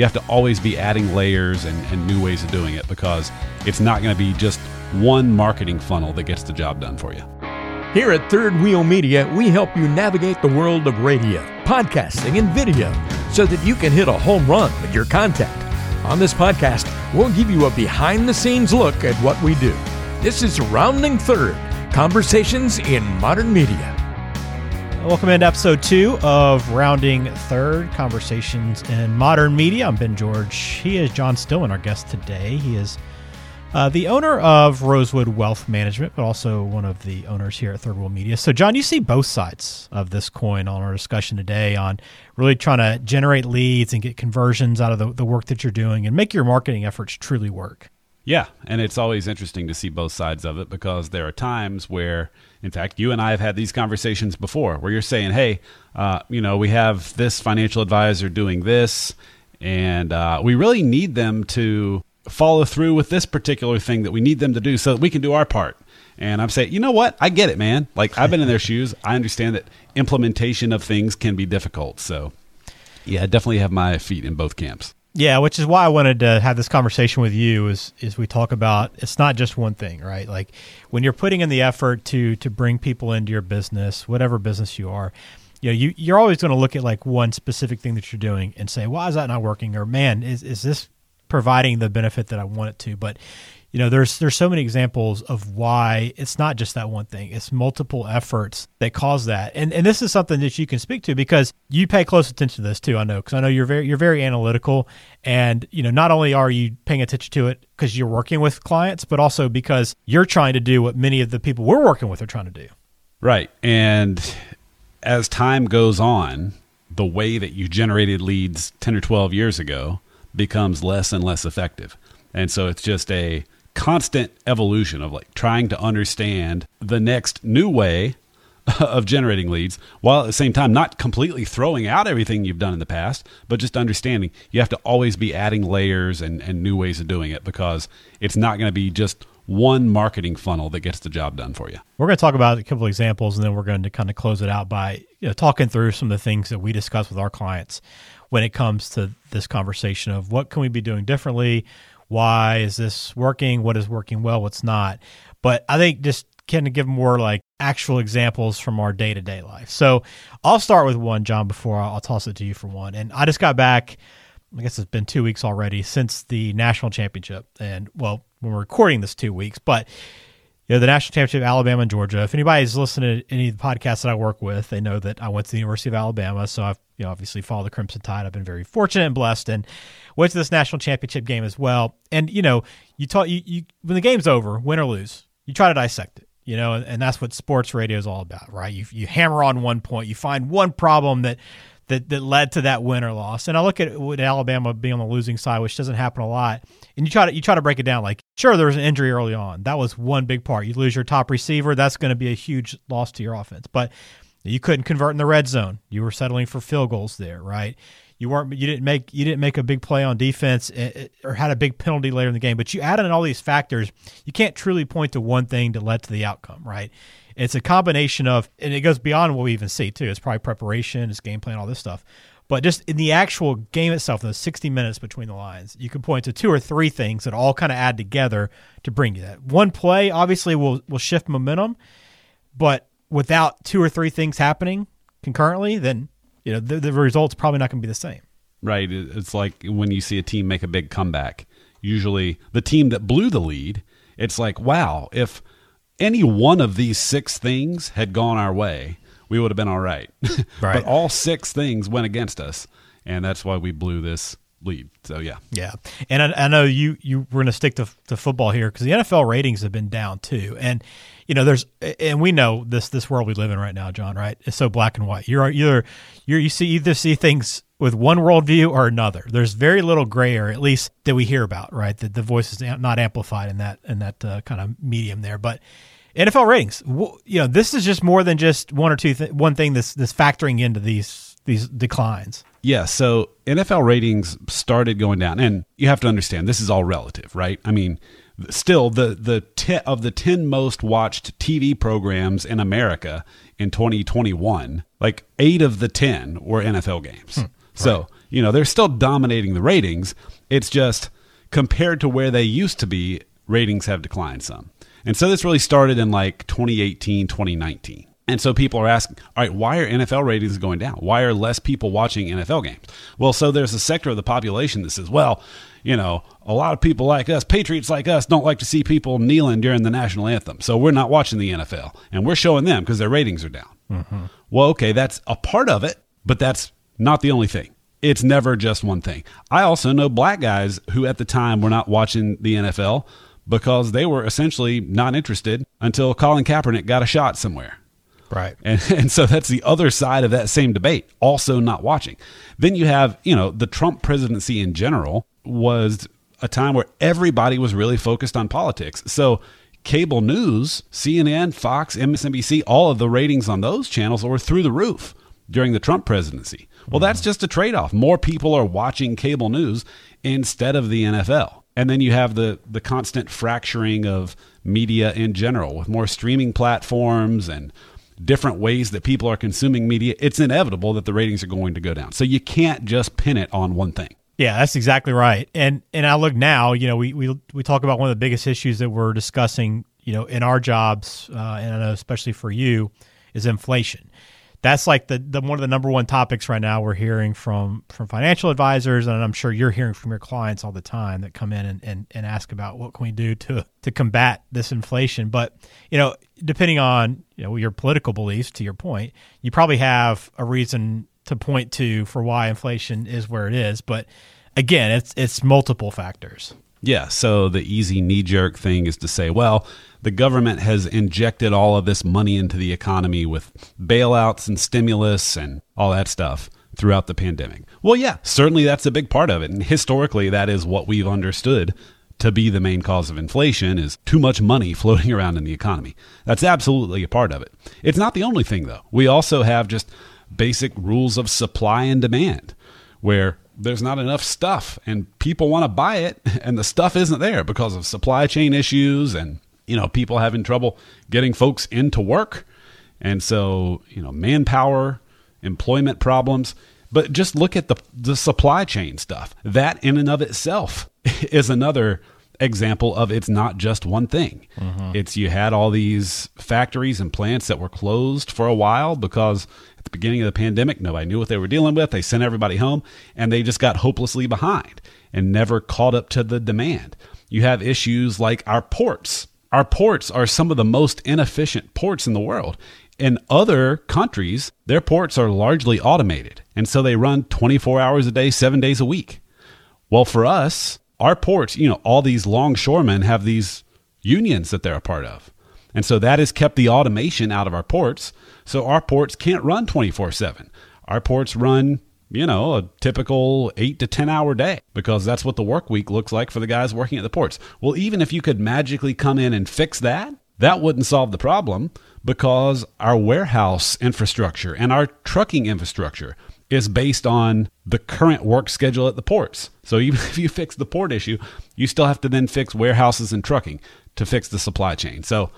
you have to always be adding layers and, and new ways of doing it because it's not going to be just one marketing funnel that gets the job done for you. Here at Third Wheel Media, we help you navigate the world of radio, podcasting, and video so that you can hit a home run with your content. On this podcast, we'll give you a behind the scenes look at what we do. This is Rounding Third Conversations in Modern Media. Welcome into episode two of Rounding Third Conversations in Modern Media. I'm Ben George. He is John Stillman, our guest today. He is uh, the owner of Rosewood Wealth Management, but also one of the owners here at Third Wheel Media. So, John, you see both sides of this coin on our discussion today on really trying to generate leads and get conversions out of the, the work that you're doing and make your marketing efforts truly work. Yeah, and it's always interesting to see both sides of it because there are times where, in fact, you and I have had these conversations before where you're saying, hey, uh, you know, we have this financial advisor doing this, and uh, we really need them to follow through with this particular thing that we need them to do so that we can do our part. And I'm saying, you know what? I get it, man. Like, I've been in their shoes. I understand that implementation of things can be difficult. So, yeah, I definitely have my feet in both camps. Yeah, which is why I wanted to have this conversation with you is is we talk about it's not just one thing, right? Like when you're putting in the effort to to bring people into your business, whatever business you are, you know, you you're always going to look at like one specific thing that you're doing and say, "Why is that not working?" or "Man, is is this providing the benefit that I want it to?" But you know there's there's so many examples of why it's not just that one thing. It's multiple efforts that cause that. And and this is something that you can speak to because you pay close attention to this too i know because i know you're very you're very analytical. And you know not only are you paying attention to it because you're working with clients but also because you're trying to do what many of the people we're working with are trying to do. Right. And as time goes on the way that you generated leads 10 or 12 years ago becomes less and less effective. And so it's just a constant evolution of like trying to understand the next new way of generating leads while at the same time not completely throwing out everything you've done in the past, but just understanding you have to always be adding layers and, and new ways of doing it because it's not going to be just one marketing funnel that gets the job done for you. We're going to talk about a couple examples and then we're going to kind of close it out by you know, talking through some of the things that we discuss with our clients when it comes to this conversation of what can we be doing differently why is this working? What is working well? What's not? But I think just kind of give more like actual examples from our day to day life. So I'll start with one, John, before I'll toss it to you for one. And I just got back. I guess it's been two weeks already since the national championship, and well, when we're recording this, two weeks. But you know, the national championship, Alabama and Georgia. If anybody's listening to any of the podcasts that I work with, they know that I went to the University of Alabama, so I've you know obviously followed the Crimson Tide. I've been very fortunate and blessed, and went to this national championship game as well. And you know, you talk you, you when the game's over, win or lose, you try to dissect it. You know, and, and that's what sports radio is all about, right? You you hammer on one point, you find one problem that that that led to that win or loss. And I look at with Alabama being on the losing side, which doesn't happen a lot. And you try to you try to break it down. Like, sure, there was an injury early on. That was one big part. You lose your top receiver, that's going to be a huge loss to your offense. But you couldn't convert in the red zone. You were settling for field goals there, right? You weren't. You didn't make. You didn't make a big play on defense eh, eh, or had a big penalty later in the game. But you added in all these factors. You can't truly point to one thing that led to the outcome, right? It's a combination of, and it goes beyond what we even see too. It's probably preparation, it's game plan, all this stuff. But just in the actual game itself, those 60 minutes between the lines, you can point to two or three things that all kind of add together to bring you that. One play obviously will will shift momentum, but without two or three things happening concurrently, then you know the, the result's probably not going to be the same. Right. It's like when you see a team make a big comeback. Usually, the team that blew the lead, it's like, wow, if any one of these six things had gone our way, we would have been all right. right. but all six things went against us, and that's why we blew this lead. So yeah, yeah. And I, I know you you were going to stick to to football here because the NFL ratings have been down too, and you know there's and we know this this world we live in right now, John. Right? It's so black and white. You're either you're you see either see things with one worldview or another. There's very little gray area, at least that we hear about. Right? That the voice is not amplified in that in that uh, kind of medium there, but NFL ratings. You know, this is just more than just one or two th- one thing that's that's factoring into these these declines. Yeah, so NFL ratings started going down, and you have to understand this is all relative, right? I mean, still the the te- of the ten most watched TV programs in America in 2021, like eight of the ten were NFL games. Hmm, right. So you know, they're still dominating the ratings. It's just compared to where they used to be, ratings have declined some. And so this really started in like 2018, 2019. And so people are asking, all right, why are NFL ratings going down? Why are less people watching NFL games? Well, so there's a sector of the population that says, well, you know, a lot of people like us, patriots like us, don't like to see people kneeling during the national anthem. So we're not watching the NFL and we're showing them because their ratings are down. Mm-hmm. Well, okay, that's a part of it, but that's not the only thing. It's never just one thing. I also know black guys who at the time were not watching the NFL because they were essentially not interested until Colin Kaepernick got a shot somewhere. Right. And, and so that's the other side of that same debate, also not watching. Then you have, you know, the Trump presidency in general was a time where everybody was really focused on politics. So cable news, CNN, Fox, MSNBC, all of the ratings on those channels were through the roof during the Trump presidency. Well, that's just a trade off. More people are watching cable news instead of the NFL. And then you have the, the constant fracturing of media in general with more streaming platforms and different ways that people are consuming media. It's inevitable that the ratings are going to go down. So you can't just pin it on one thing. Yeah, that's exactly right. And and I look now, you know, we we we talk about one of the biggest issues that we're discussing, you know, in our jobs, uh, and I know especially for you, is inflation. That's like the, the one of the number one topics right now we're hearing from from financial advisors, and I'm sure you're hearing from your clients all the time that come in and, and, and ask about what can we do to to combat this inflation. But you know, depending on you know your political beliefs, to your point, you probably have a reason to point to for why inflation is where it is. But again, it's it's multiple factors. Yeah. So the easy knee jerk thing is to say, well, the government has injected all of this money into the economy with bailouts and stimulus and all that stuff throughout the pandemic. Well, yeah, certainly that's a big part of it. And historically, that is what we've understood to be the main cause of inflation is too much money floating around in the economy. That's absolutely a part of it. It's not the only thing though. We also have just basic rules of supply and demand where there's not enough stuff and people want to buy it and the stuff isn't there because of supply chain issues and you know people having trouble getting folks into work. And so you know manpower employment problems. But just look at the the supply chain stuff. That in and of itself is another example of it's not just one thing. Mm-hmm. It's you had all these factories and plants that were closed for a while because at the beginning of the pandemic, nobody knew what they were dealing with. They sent everybody home and they just got hopelessly behind and never caught up to the demand. You have issues like our ports. Our ports are some of the most inefficient ports in the world. In other countries, their ports are largely automated, and so they run 24 hours a day, seven days a week. Well, for us, our ports, you know, all these longshoremen have these unions that they're a part of. And so that has kept the automation out of our ports. So our ports can't run 24 7. Our ports run, you know, a typical eight to 10 hour day because that's what the work week looks like for the guys working at the ports. Well, even if you could magically come in and fix that, that wouldn't solve the problem because our warehouse infrastructure and our trucking infrastructure is based on the current work schedule at the ports. So even if you fix the port issue, you still have to then fix warehouses and trucking to fix the supply chain. So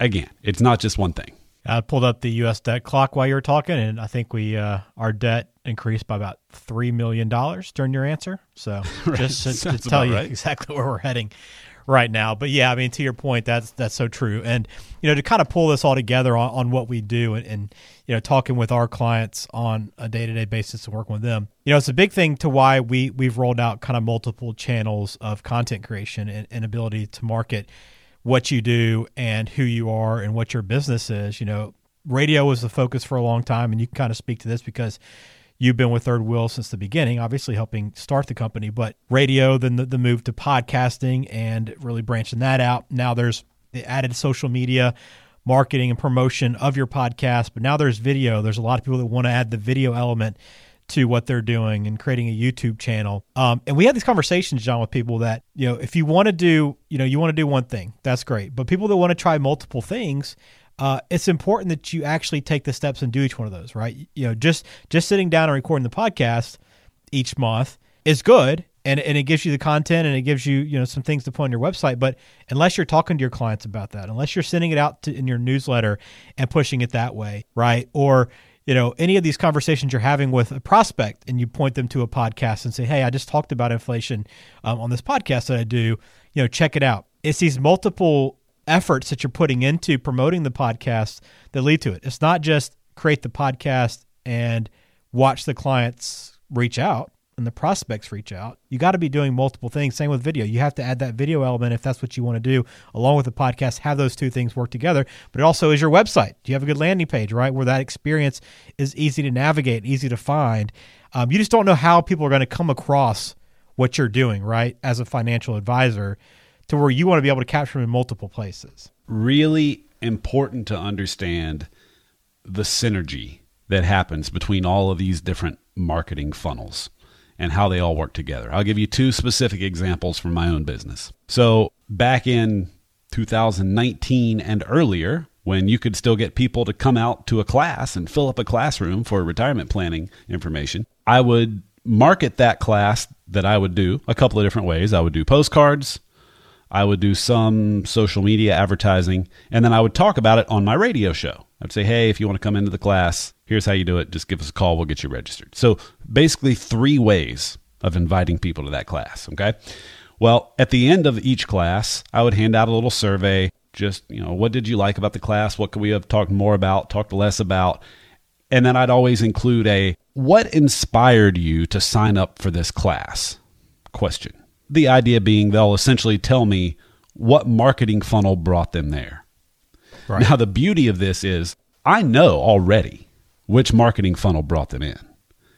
again, it's not just one thing. I pulled up the U.S. debt clock while you were talking, and I think we uh, our debt increased by about three million dollars during your answer. So right. just to, to tell you right. exactly where we're heading right now. But yeah, I mean, to your point, that's that's so true. And you know, to kind of pull this all together on, on what we do, and, and you know, talking with our clients on a day to day basis and working with them, you know, it's a big thing to why we we've rolled out kind of multiple channels of content creation and, and ability to market what you do and who you are and what your business is. You know, radio was the focus for a long time, and you can kind of speak to this because you've been with Third Wheel since the beginning, obviously helping start the company, but radio, then the, the move to podcasting and really branching that out. Now there's the added social media marketing and promotion of your podcast, but now there's video. There's a lot of people that want to add the video element to what they're doing and creating a YouTube channel. Um, and we had these conversations, John, with people that, you know, if you want to do, you know, you want to do one thing, that's great. But people that want to try multiple things, uh, it's important that you actually take the steps and do each one of those, right? You know, just just sitting down and recording the podcast each month is good, and and it gives you the content and it gives you you know some things to put on your website. But unless you're talking to your clients about that, unless you're sending it out to, in your newsletter and pushing it that way, right? Or you know, any of these conversations you're having with a prospect and you point them to a podcast and say, Hey, I just talked about inflation um, on this podcast that I do, you know, check it out. It's these multiple efforts that you're putting into promoting the podcast that lead to it. It's not just create the podcast and watch the clients reach out and the prospects reach out. You got to be doing multiple things. Same with video. You have to add that video element if that's what you want to do, along with the podcast. Have those two things work together. But it also is your website. Do you have a good landing page, right, where that experience is easy to navigate, easy to find? Um, you just don't know how people are going to come across what you're doing, right, as a financial advisor, to where you want to be able to capture them in multiple places. Really important to understand the synergy that happens between all of these different marketing funnels and how they all work together. I'll give you two specific examples from my own business. So, back in 2019 and earlier, when you could still get people to come out to a class and fill up a classroom for retirement planning information, I would market that class that I would do a couple of different ways. I would do postcards, I would do some social media advertising, and then I would talk about it on my radio show. I'd say, hey, if you want to come into the class, here's how you do it. Just give us a call. We'll get you registered. So basically, three ways of inviting people to that class. Okay. Well, at the end of each class, I would hand out a little survey. Just, you know, what did you like about the class? What could we have talked more about, talked less about? And then I'd always include a what inspired you to sign up for this class question. The idea being they'll essentially tell me what marketing funnel brought them there. Right. Now, the beauty of this is I know already which marketing funnel brought them in.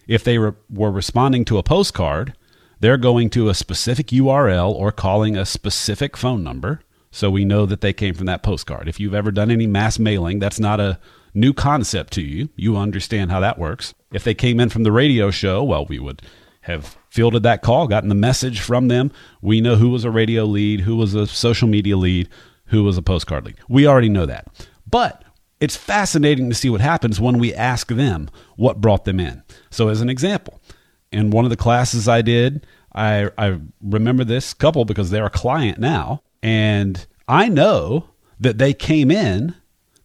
If they re- were responding to a postcard, they're going to a specific URL or calling a specific phone number. So we know that they came from that postcard. If you've ever done any mass mailing, that's not a new concept to you. You understand how that works. If they came in from the radio show, well, we would have fielded that call, gotten the message from them. We know who was a radio lead, who was a social media lead, who was a postcard lead. We already know that. But it's fascinating to see what happens when we ask them what brought them in. So, as an example, in one of the classes I did, I, I remember this couple because they're a client now, and I know that they came in,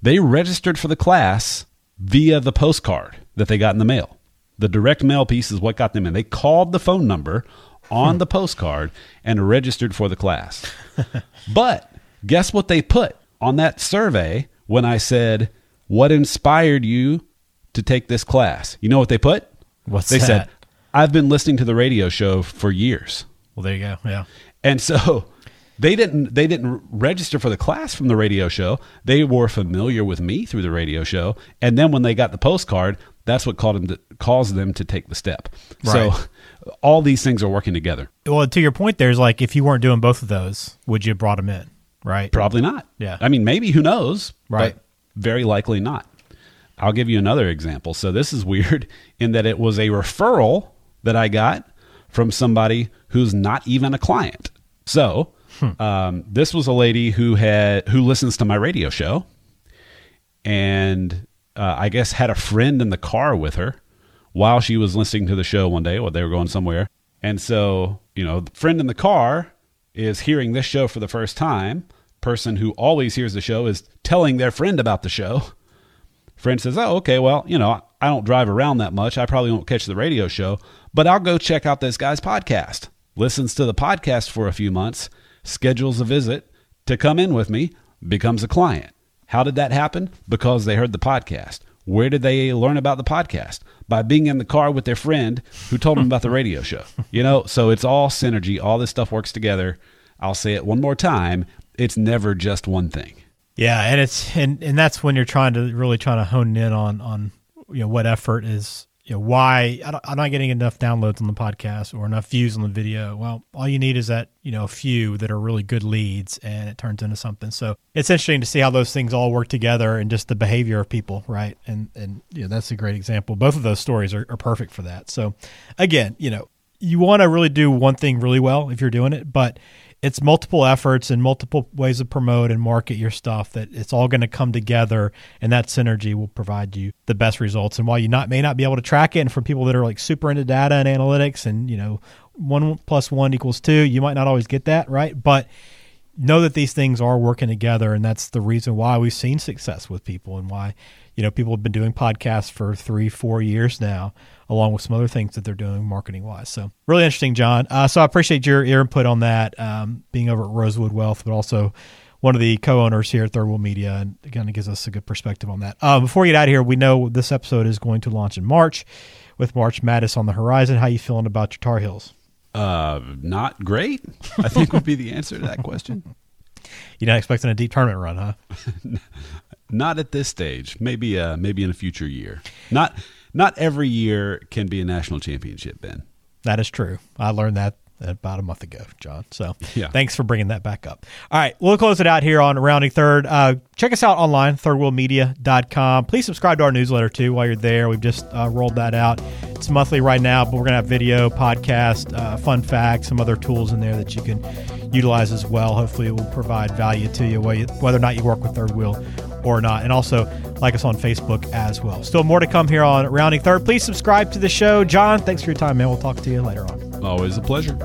they registered for the class via the postcard that they got in the mail. The direct mail piece is what got them in. They called the phone number on the postcard and registered for the class. but guess what they put on that survey when I said, What inspired you to take this class? You know what they put? What's they that? said, I've been listening to the radio show for years. Well, there you go. Yeah. And so they didn't they didn't register for the class from the radio show. They were familiar with me through the radio show, and then when they got the postcard, that's what called them to, caused them to take the step. Right. So all these things are working together. Well, to your point, there's like if you weren't doing both of those, would you have brought them in? Right. Probably not. Yeah. I mean, maybe who knows? Right. But very likely not. I'll give you another example. So this is weird in that it was a referral that I got from somebody who's not even a client. So hmm. um, this was a lady who had who listens to my radio show, and uh, I guess had a friend in the car with her while she was listening to the show one day while they were going somewhere. And so, you know, the friend in the car is hearing this show for the first time. Person who always hears the show is telling their friend about the show. Friend says, Oh, okay, well, you know, I don't drive around that much. I probably won't catch the radio show, but I'll go check out this guy's podcast. Listens to the podcast for a few months, schedules a visit to come in with me, becomes a client. How did that happen? Because they heard the podcast. Where did they learn about the podcast? By being in the car with their friend who told them about the radio show. You know, so it's all synergy. All this stuff works together. I'll say it one more time. It's never just one thing. Yeah, and it's and and that's when you're trying to really trying to hone in on on you know what effort is you know why I'm not getting enough downloads on the podcast or enough views on the video. Well, all you need is that you know a few that are really good leads, and it turns into something. So it's interesting to see how those things all work together and just the behavior of people, right? And and you know, that's a great example. Both of those stories are, are perfect for that. So again, you know, you want to really do one thing really well if you're doing it, but it's multiple efforts and multiple ways to promote and market your stuff that it's all going to come together and that synergy will provide you the best results. And while you not may not be able to track it and for people that are like super into data and analytics and you know one plus one equals two you might not always get that right? But know that these things are working together, and that's the reason why we've seen success with people, and why you know people have been doing podcasts for three, four years now, along with some other things that they're doing marketing wise. So really interesting, John. Uh, so I appreciate your, your input on that, um, being over at Rosewood Wealth, but also one of the co-owners here at Third Wheel Media, and kind of gives us a good perspective on that. Uh, before we get out of here, we know this episode is going to launch in March, with March Madness on the horizon. How you feeling about your Tar Heels? Uh, not great. I think would be the answer to that question. You're not expecting a deep tournament run, huh? not at this stage. Maybe, uh, maybe in a future year. Not, not every year can be a national championship. Ben. That is true. I learned that about a month ago, John. So yeah. thanks for bringing that back up. All right, we'll close it out here on Rounding Third. Uh, check us out online, thirdwheelmedia.com. Please subscribe to our newsletter too while you're there. We've just uh, rolled that out. It's monthly right now, but we're going to have video, podcast, uh, fun facts, some other tools in there that you can utilize as well. Hopefully, it will provide value to you, whether or not you work with Third Wheel or not. And also like us on Facebook as well. Still more to come here on Rounding Third. Please subscribe to the show. John, thanks for your time, man. We'll talk to you later on. Always a pleasure.